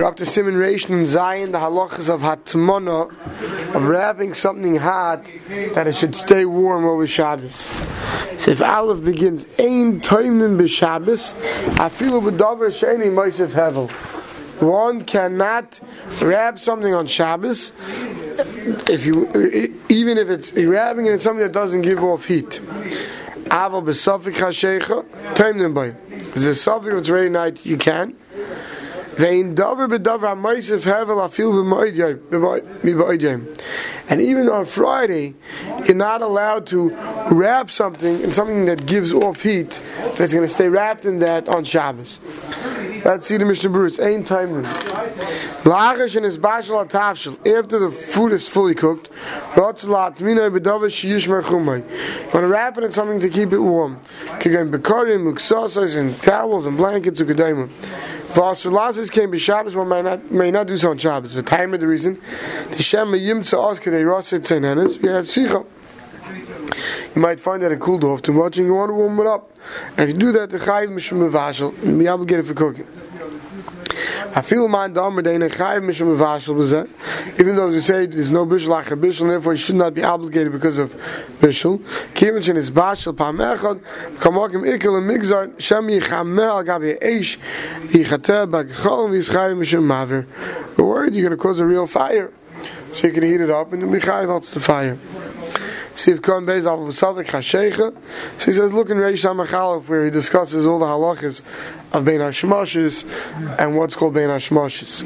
We're up to Simon and Zion, the halachas of Hatmona, of wrapping something hot, that it should stay warm over Shabbos. So if Aleph begins, Ein Toimnin b'Shabbos, Afilu b'Davar Sheni Moisef Hevel. One cannot wrap something on Shabbos, if you, even if it's wrapping it in something that doesn't give off heat. Aval b'Safik HaShecha, Toimnin by. If it's a Safik, it's very night, you can. And even on Friday, you're not allowed to wrap something in something that gives off heat. That's going to stay wrapped in that on Shabbos. Let's see the Mishnah Berurah. Ain't time then. Lachash and his bashal. After the food is fully cooked, rotzlat minay bedavar sheyishmer chumay. You wrap it in something to keep it warm. Kagain bekarim, muksasas, and towels and blankets, ukadaimu. Vasulazis came Shabbos, one may not may not do so on Shabbos. The time of the reason, the Shem Yimtza Oskadei Rosit Tzenenes, we had Sicha. You might find that it cooled off too much and you want to warm it up. And if you do that, the Chayiv Mishum Mevashel, you'll be obligated for cooking. I feel my damer de eine chayiv mishum mevashel b'zeh. Even though we say there's no bishul like a bishul, therefore you should not be obligated because of bishul. Kivin is bashel pam echad, kamokim ikel and migzar, shem yichameh al gabi eish, yichater bagchol v'yischayim mishum maver. Worried you're going to cause a real fire. So you can heat it up and you'll be chayiv the fire. Siv Kon Beis Al Savik Hashecha. So he says, look in Reish Hamachalov where he discusses all the halachas of Bein Hashmoshes and what's called Bein Hashmoshes.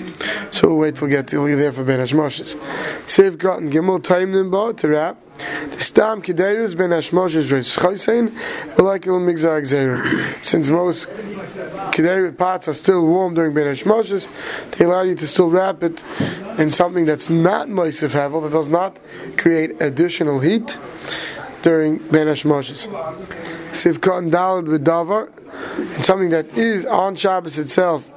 So we'll wait till we get till we're there for Bein Hashmoshes. Siv Kon Gimel Taim Nimba to wrap. Stam kederus ben hashmoshes reis chaysein, but like il migzar gzeir. Since most kederus pots are still warm during ben hashmoshes, they allow you to still wrap it in something that's not moisef hevel, that does not create additional heat during ben hashmoshes. Sivka and dalad with davar, and something that is on Shabbos itself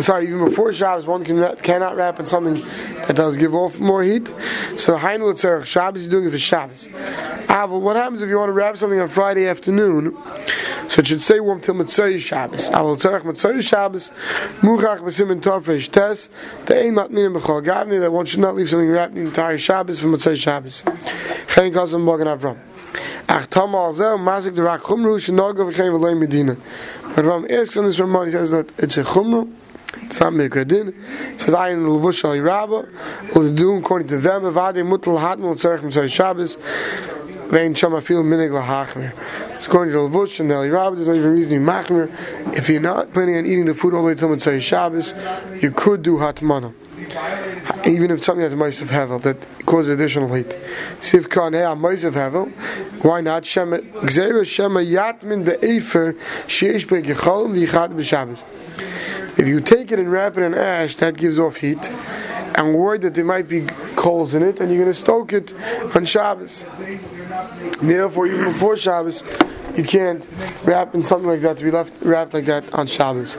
sorry, even before Shabbos, one can, cannot wrap in something that does give off more heat. So Hainu Tzarech Shabbos, you're doing it for Shabbos. Ah, Aval, what happens if you want to wrap something on Friday afternoon? So it should stay warm till Mitzvah Shabbos. Ah, Aval Tzarech Mitzvah Shabbos, Muchach B'Simin Tofresh Tes, the Ein Matminim B'Chol Gavni, that one should not leave something wrapped the entire Shabbos for Mitzvah Shabbos. Chen Kazan Bogan Avram. Ach Tom Alzel, Mazik the Rak Chumru, Shinoga V'Chein V'Lei Medina. But Ram asks on this Ramon, he says that it's a Chumru, It says, I in Levush al Rabba, will the doom according to them, Vade Mutal Hatmul Tzarech Mitzvah Shabbos, Vein Shama Fil Minig Lahachmer. It's according to Levush and Eli Rabba, there's no even reason be Machmer. If you're not planning on eating the food all the way till Mitzvah Shabbos, you could do Hatmana. Even if something has mice of hevel that causes additional heat. Siv kan hey mice of hevel, why not? Shema gzera shema yatmin be'efer sheish be'gecholm v'yichat b'shabbos. If you take it and wrap it in ash, that gives off heat. I'm worried that there might be coals in it, and you're going to stoke it on Shabbos. Therefore, even before Shabbos, you can't wrap in something like that to be left wrapped like that on Shabbos.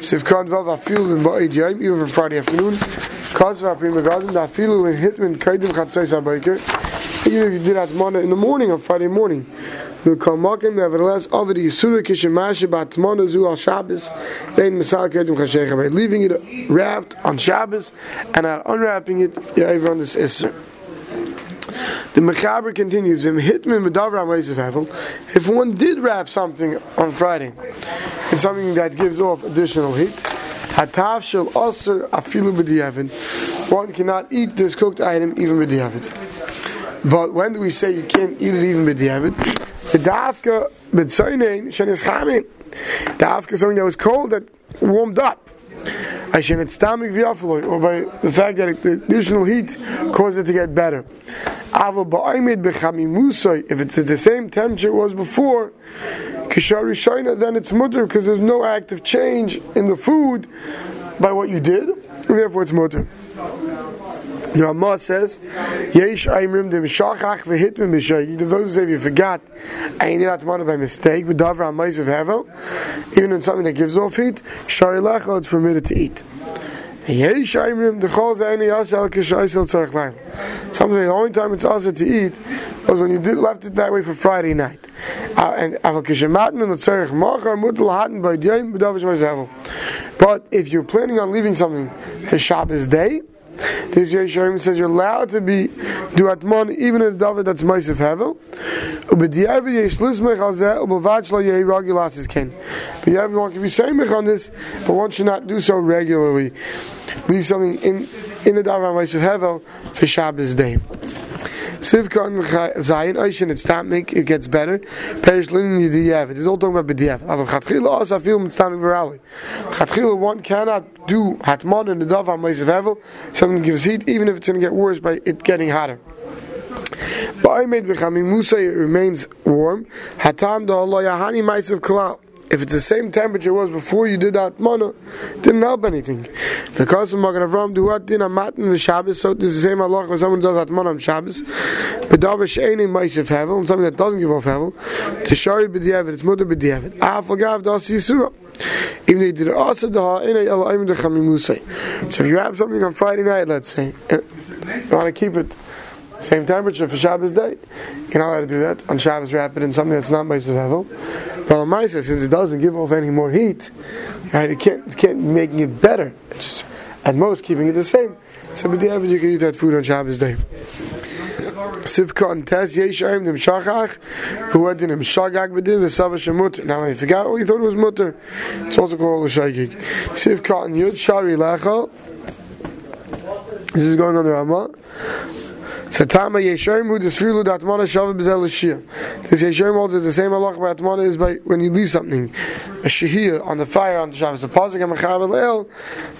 Sivkan vav afilu in ba'id even for Friday afternoon. Kaz v'aprim agadim, da afilu in hitman kaidim habayker. Even if you did atmana in the morning on Friday morning. V'kamakim, nevertheless, over the Yisura kishimashi batmana zu al Shabbos, vein misal kaidim chashecha. By leaving it wrapped on Shabbos and not unwrapping it, you're over on this Isser. The Mechaber continues, If one did wrap something on Friday, in something that gives off additional heat, one cannot eat this cooked item even b'diavad. But when do we say you can't eat it even b'diavad? The dafka b'tzoynein shenis chamin. Dafka something that was cold that warmed up. I should stomach v'yafaloi, or by the fact that the additional heat caused it to get better. Aval ba'aymed b'chamimusay, if it's at the same temperature it was before, kishari shaina, then it's mutter because there's no active change in the food by what you did, therefore it's mutter. The Ramah says, Yesh Aimrim dem Shachach v'hitmin. Those who say you forgot you did not by mistake, but Davra Amais of Hevel, even in something that gives off heat, Shari Lechel, it's permitted to eat. Yesh Aimrim the Chol Yasel. Something the only time it's also to eat was when you did left it that way for Friday night. Uh, and Yom B'Davish Hevel. But if you're planning on leaving something for Shabbos day, this Yesharim says you're allowed to be do atmon even in the david that's Mosif Hevel. Ubediyavid yesh lismech al zeh ubelvad shlo yehi ragilas is ken. But you have one can be saying on this, but one should not do so regularly. Leave something in in the david Mosif Hevel for Shabbos day. Sivka and Zayin Oishin, it's stomach, it gets better. Perish Lin Yidiyev. It is all talking about B'diyev. Aval Chatchila also feel Mitztamik Virali. Chatchila, one cannot do Hatman in the Dov HaMoisav Hevel. Something gives heat, even if it's going to get worse by it getting hotter. I made B'chamim Musa, it remains warm. Hatam do Allah Yahani Maisav Kalal if it's the same temperature it was before you did that mana, didn't help anything. The Because of Avram do what din amatin the Shabbos, so is the same Allah when someone does that mana on Shabbos. Bedavish ain't Maisiv Hevel, and something that doesn't give off Hevel, to Shari B'diavad, it's Mutter B'diavad. Ah, forgav das Yisura. Even though you did also the in a yellow the Chamimusay. So if you have something on Friday night, let's say, you want to keep it same temperature for Shabbos day. You're not allowed to do that. On Shabbos, wrap it in something that's not Meisav Hevel. But on Meisav, since it doesn't give off any more heat, right, it can't, it can't making it better. It's just, at most, keeping it the same. So, with the average, you can eat that food on Shabbos day. Sivka and Tes Yeshayim Dim Shachach who had in him Shagag B'dim V'Sava Shemut now I forgot what he thought it was Mutter it's also called a Shagig Sivka and Yud Shari Lecha this is going on the Ramah so Tama Yesharim who disfrilu that Atmana Shava B'Zel Shia. This Yesharim holds that the same Allah by Atmana is by when you leave something a shihir on the fire on the Shabbos. The pasuk and mechaber leil,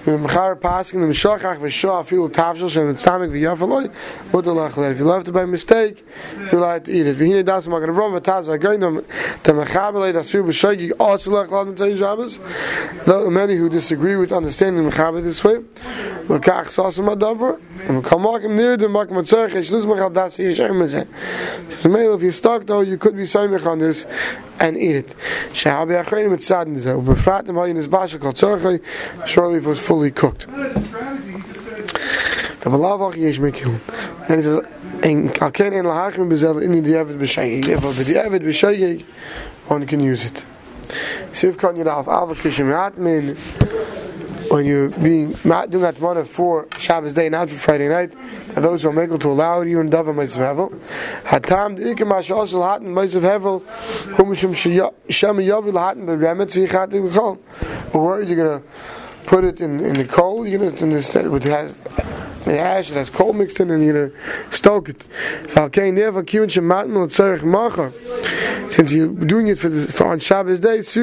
the mechaber pasuk the meshachach v'shah afilu tavshel shem tzamik v'yafaloi. What the lach If you left it by mistake, you're allowed to eat it. V'hine das magen avrom v'taz v'goyim the mechaber leil das fil b'shagig also lach ladim tzay Shabbos. The many who disagree with understanding the mechaber this way, v'kach sasam adavar, and v'kal makim near the makim atzarech so if you're stuck though, you could be samich on this and eat it. Surely if it was fully cooked. The malavach yesh mekil. Then he says, "En kalken en lahachim bezel in the avid b'shayig." If the avid b'shayig, one can use it. Siv kan yiraf avakishim atmin when you're being not doing atmana for Shabbos day, not for Friday night, and those who are able to allow you in Dava Meisav Hevel. Hatam Dikim Ashos Latin Meisav Hevel, Humishum Shem Yavi Latin Beremet Vichatik Bechol. Where are you to put it in, in the coal? You're going to instead with the ash, it has coal mixed in, and you're to stoke it. Since you're doing it for, the, for on Shabbos day, it's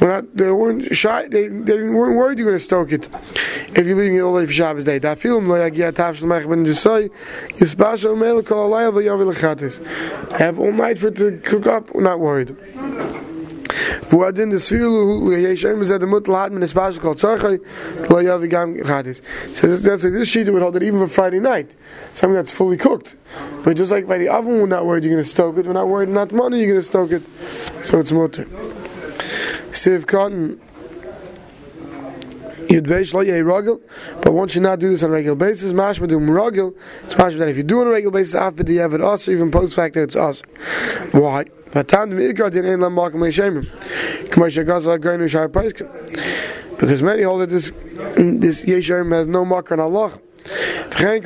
we're not, they weren't shy. They, they weren't worried you're going to stoke it if you're leaving it all day for Shabbos day. That film lo yagia tafshel mech ben jesoi yispasha umel kol alayel v'yavi lechatis. Have all night for it to cook up. We're not worried. V'adin desfilu yeshem zed mut lahat min espasha kol tzarchay lo yavi gam lechatis. So that's why this sheet would hold it even for Friday night, something that's fully cooked. But just like by the oven, we're not worried you're going to stoke it. We're not worried not money you're going to stoke it. So it's mutter. Siv Cotton. You'd ruggle, but one should not do this on a regular basis. Mashma do ruggle. It's mashma that if you do on a regular basis, after the evid also, even post facto, it's us. Why? Because many hold that this this Yesharim has no mark on Allah. Din.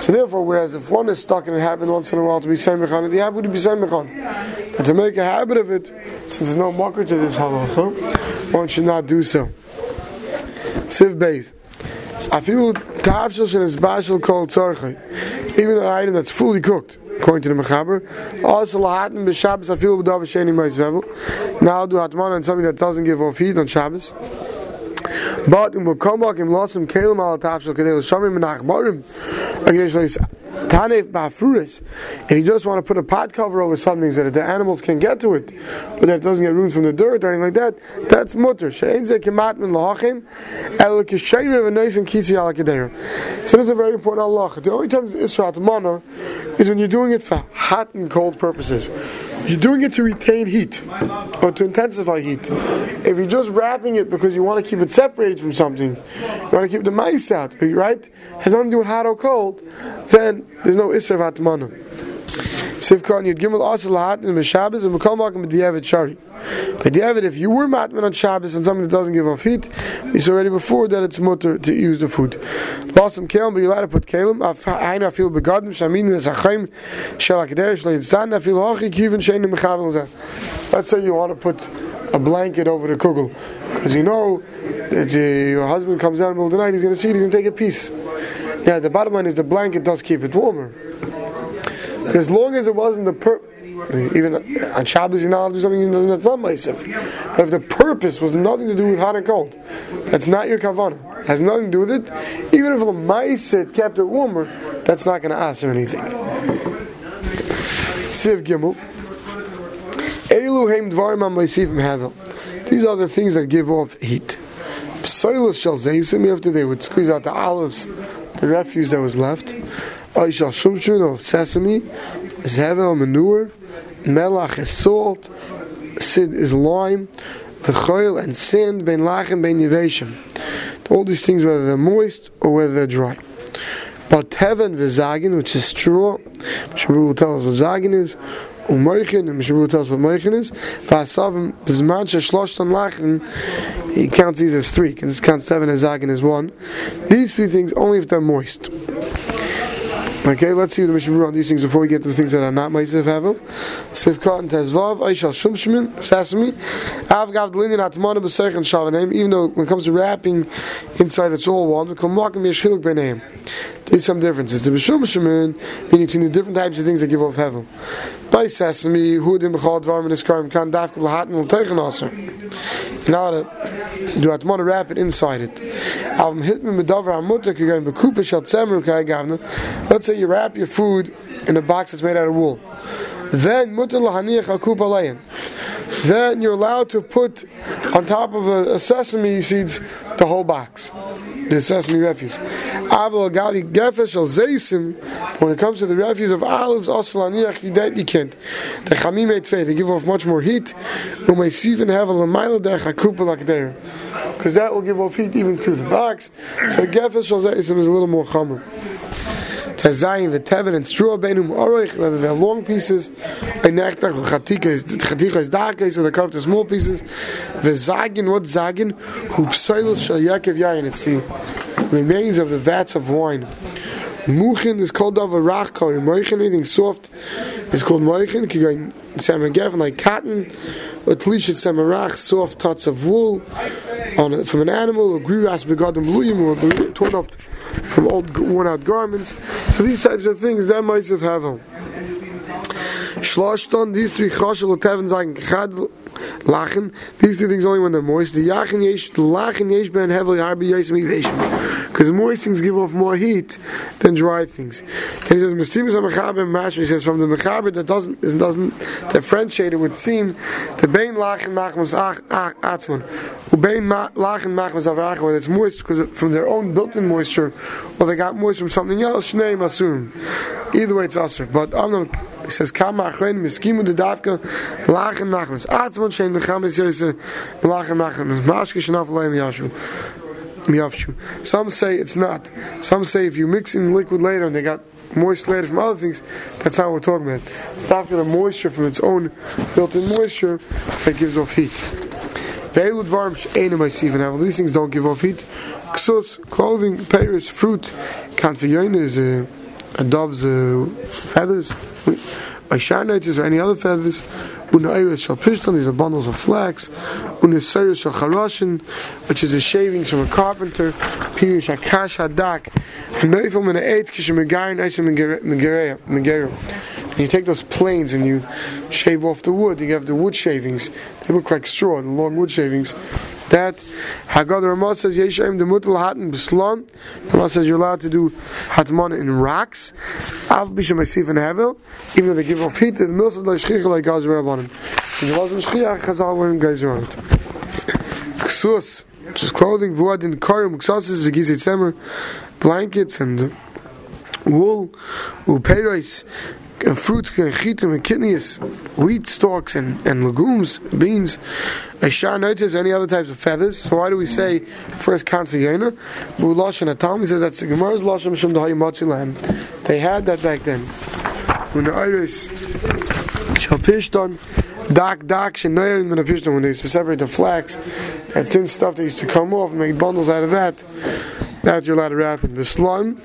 So therefore whereas if one is stuck and it happened once in a while to be same gone, the habit would be same gone. But to make a habit of it since there's no marker to this halacha, one should not do so. Siv base. I feel tafshel and his bashel called tzarchai. Even an item that's fully cooked according to the Mechaber. Also, lahatim b'Shabbos afilu b'dav sheni ma'isvevel. Now do hatman on something that doesn't give off heat on Shabbos. But um komak im losim kelim al tafshel kedel shamim menach barim. Tanef ba'furis. If you just want to put a pot cover over something so that the animals can get to it, but that doesn't get ruined from the dirt or anything like that, that's mutter. She'ein ze kemat min lahachim el kishem nice and kisi al So this is a very important Allah. The only time it's Isra mana is when you're doing it for hot and cold purposes. You're doing it to retain heat or to intensify heat. If you're just wrapping it because you want to keep it separated from something, you want to keep the mice out, right? Has nothing to do with hot or cold, then there's no Isra Yud Gimel and Makom B'Diavad Shari. If you were matman on Shabbos and something that doesn't give off heat, saw already before that it's mutter to use the food. Lost some kelim, but you're to put kelim. Aina feel begadim shamin feel hachi kivin shein mechavel Let's say you want to put a blanket over the kugel because you know that your husband comes down in the middle of the night, he's going to see it, he's going to take a piece. Yeah, the bottom line is the blanket does keep it warmer. As long as it wasn't the per even on Shabbos you're not allowed to do something that's not myself. But if the purpose was nothing to do with hot and cold, that's not your kavanah. Has nothing to do with it. Even if the ma'aser kept it warmer, that's not going to ask or anything. Siv Gimel. Elu heim dvarim am havel. These are the things that give off heat. Psilus shall zaysim after they would squeeze out the olives, the refuse that was left. I shall shumshun of sesame, zevel manure, melach is salt, sid is lime, v'choil and sand, ben lachem ben yeveshim. All these things, whether they're moist or whether they're dry. But heaven v'zagin, which is straw, Shabu will tell us what zagin is, umoichin, and Shabu will tell us what moichin is, v'asavim b'zman sheshloshtan lachem, he counts these as three, because count seven as zagin as one. These three things only if they're moist. Okay, let's see the Mishnah on these things before we get to the things that are not Ma'aseh Havel. Sif Cotton Tezvav, Aishal Shumshmin, Sesame, Av Gav Dlinin Atmana B'Seich and Shavanim, even though when it comes to wrapping inside it's all one, we come walking Yeshiluk Beneim. There's some differences. The B'Shumshmin, meaning between the different types of things that give off Havel. By Sesame, Hudim B'Chal Dvarm and Iskarim, Kan Dafka L'Hatin L'Teichen Aser. Now to do Atmana wrap it inside it. Avim Hitman B'Davra Amutak, going B'Kupa Shal Tzemer, Kai Gavna. Let's say you wrap your food in a box that's made out of wool. Then Then you're allowed to put on top of a, a sesame seeds the whole box, the sesame refuse. When it comes to the refuse of olives, you can't. The chamim they give off much more heat. You may even have a lamaila derech Because that will give off heat even through the box. So gefesh is a little more chamer. Tazayim, V'tevin, and straw benum oroich, whether they're long pieces, a nechtach, chatika is dark, so they cut up to small pieces. V'zagin, what zagin? Hu psoilus shal yakev yayin, it's the remains of the vats of wine. Muchin is called of a rachkar. Moichin, anything soft, is called moichin. Kigain samargef, like cotton, or tlishet samarach, soft tots of wool on from an animal, or griras begadim bluyim, or torn up from old worn out garments. So these types of things that might have havel. These three zagen chad lachen. These three things only when they're moist. The yachen yesh, the yesh ben. Because moist things give off more heat than dry things. And he says, ha-mechaber he says, from the mechaber that doesn't, doesn't differentiate, it would seem, the bein lachen machmas atzman, machmas avrach, whether it's moist because from their own built-in moisture, or they got moist from something else, shnei masum. Either way, it's usher. But Amnam, says, Kama achrein miskimu de davka, lachen machmas atzman, shein mechaber yose, lachen machmas, mashke shenaf leim yashu. Some say it's not. Some say if you mix in liquid later and they got moist later from other things, that's not what we're talking about. It's after the moisture from its own built-in moisture that gives off heat. These things don't give off heat. Ksus, clothing, Paris, fruit, kanfiyon is a, a dove's uh, feathers, Aishanites or any other feathers, Unairis shal pishtan, these are bundles of flax, Unisayus shal charashin, which is the shavings from a carpenter, Pirush akash hadak, Hanoifel min ha'etz kishem megayin aisim megerim. You take those planes and you shave off the wood, you have the wood shavings, they look like straw, the long wood shavings, that Haggadah Ramah says Yeshaim the mutal hatan b'slam. Ramah says you're allowed to do hatman in rocks. Av b'shem asif and hevel. Even though they give off heat, the mills of the shchich like God's rabbanim. If it wasn't shchiach, Chazal wearing guys around. Ksus, which is clothing, vuad in karim, ksasis, v'gizit semer, blankets and wool, upeiros, and fruits, and wheat stalks, and, and legumes, beans, a shah notice any other types of feathers. So why do we say first count for? Ulash and Atam, he says that's the Gemara's Lasham Shum They had that back then. when the iris shall pishton, dark, dark, shenoyer in the pishton, when they used to separate the flax, that thin stuff that used to come off and make bundles out of that, that you're allowed to wrap it. Beslam,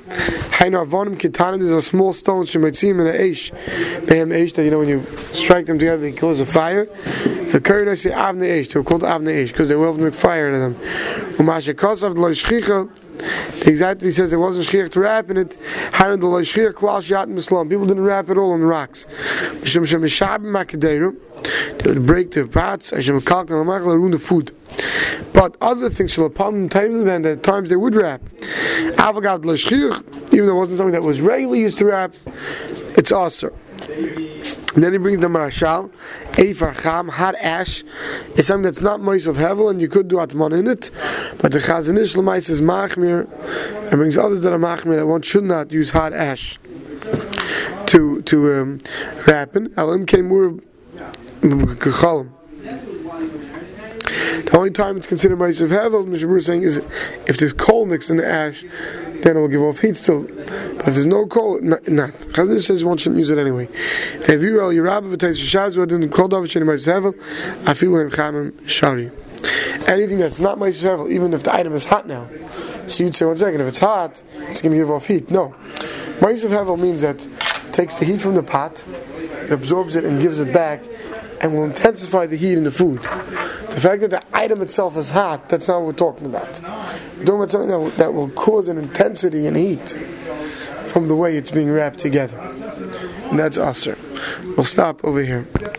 Hainu Avonim Kitanim, there's a small stone, she might see him in an Aish. Behem Aish, that you know when you strike them together, they cause a fire. The I say Avne Aish, they're called Avne Aish, because they will make fire to them. Umasha Kosav, Lo Shchicha, Exactly, he says there wasn't shchiach to wrap in it. Haran the shchiach klash yat mislam. People didn't wrap it all on the rocks. Mishum shem mishabim makaderu. They would break the pots. Hashem kalk and ruin the food. But other things, shalapam time and at times they would wrap. Avagad l'shchiach, even though it wasn't something that was regularly used to wrap, it's also. And then he brings the marashal, Eifar Cham, hot ash. It's something that's not mice of hevel, and you could do atman in it. But the Chazanish Lamais is machmir, and brings others that are machmir that one should not use hot ash to to um, wrap in. Alim came more The only time it's considered mice of hevel, Mishabur is saying, is if there's coal mixed in the ash, then it will give off heat still. But if there's no coal, not. not. Says one shouldn't use it anyway. If you el Yerabah v'teis shazwa didn't call davar sheni mice hevel, afilu hem chamim shari. Anything that's not mice hevel, even if the item is hot now. So you'd say, one second, if it's hot, it's going to give off heat. No. Mice of hevel means that takes the heat from the pot, it absorbs it and gives it back, and will intensify the heat in the food. The fact that the item itself is hot, that's not what we're talking about. We're talking about something that will, that will cause an intensity and heat from the way it's being wrapped together. And that's usher. We'll stop over here.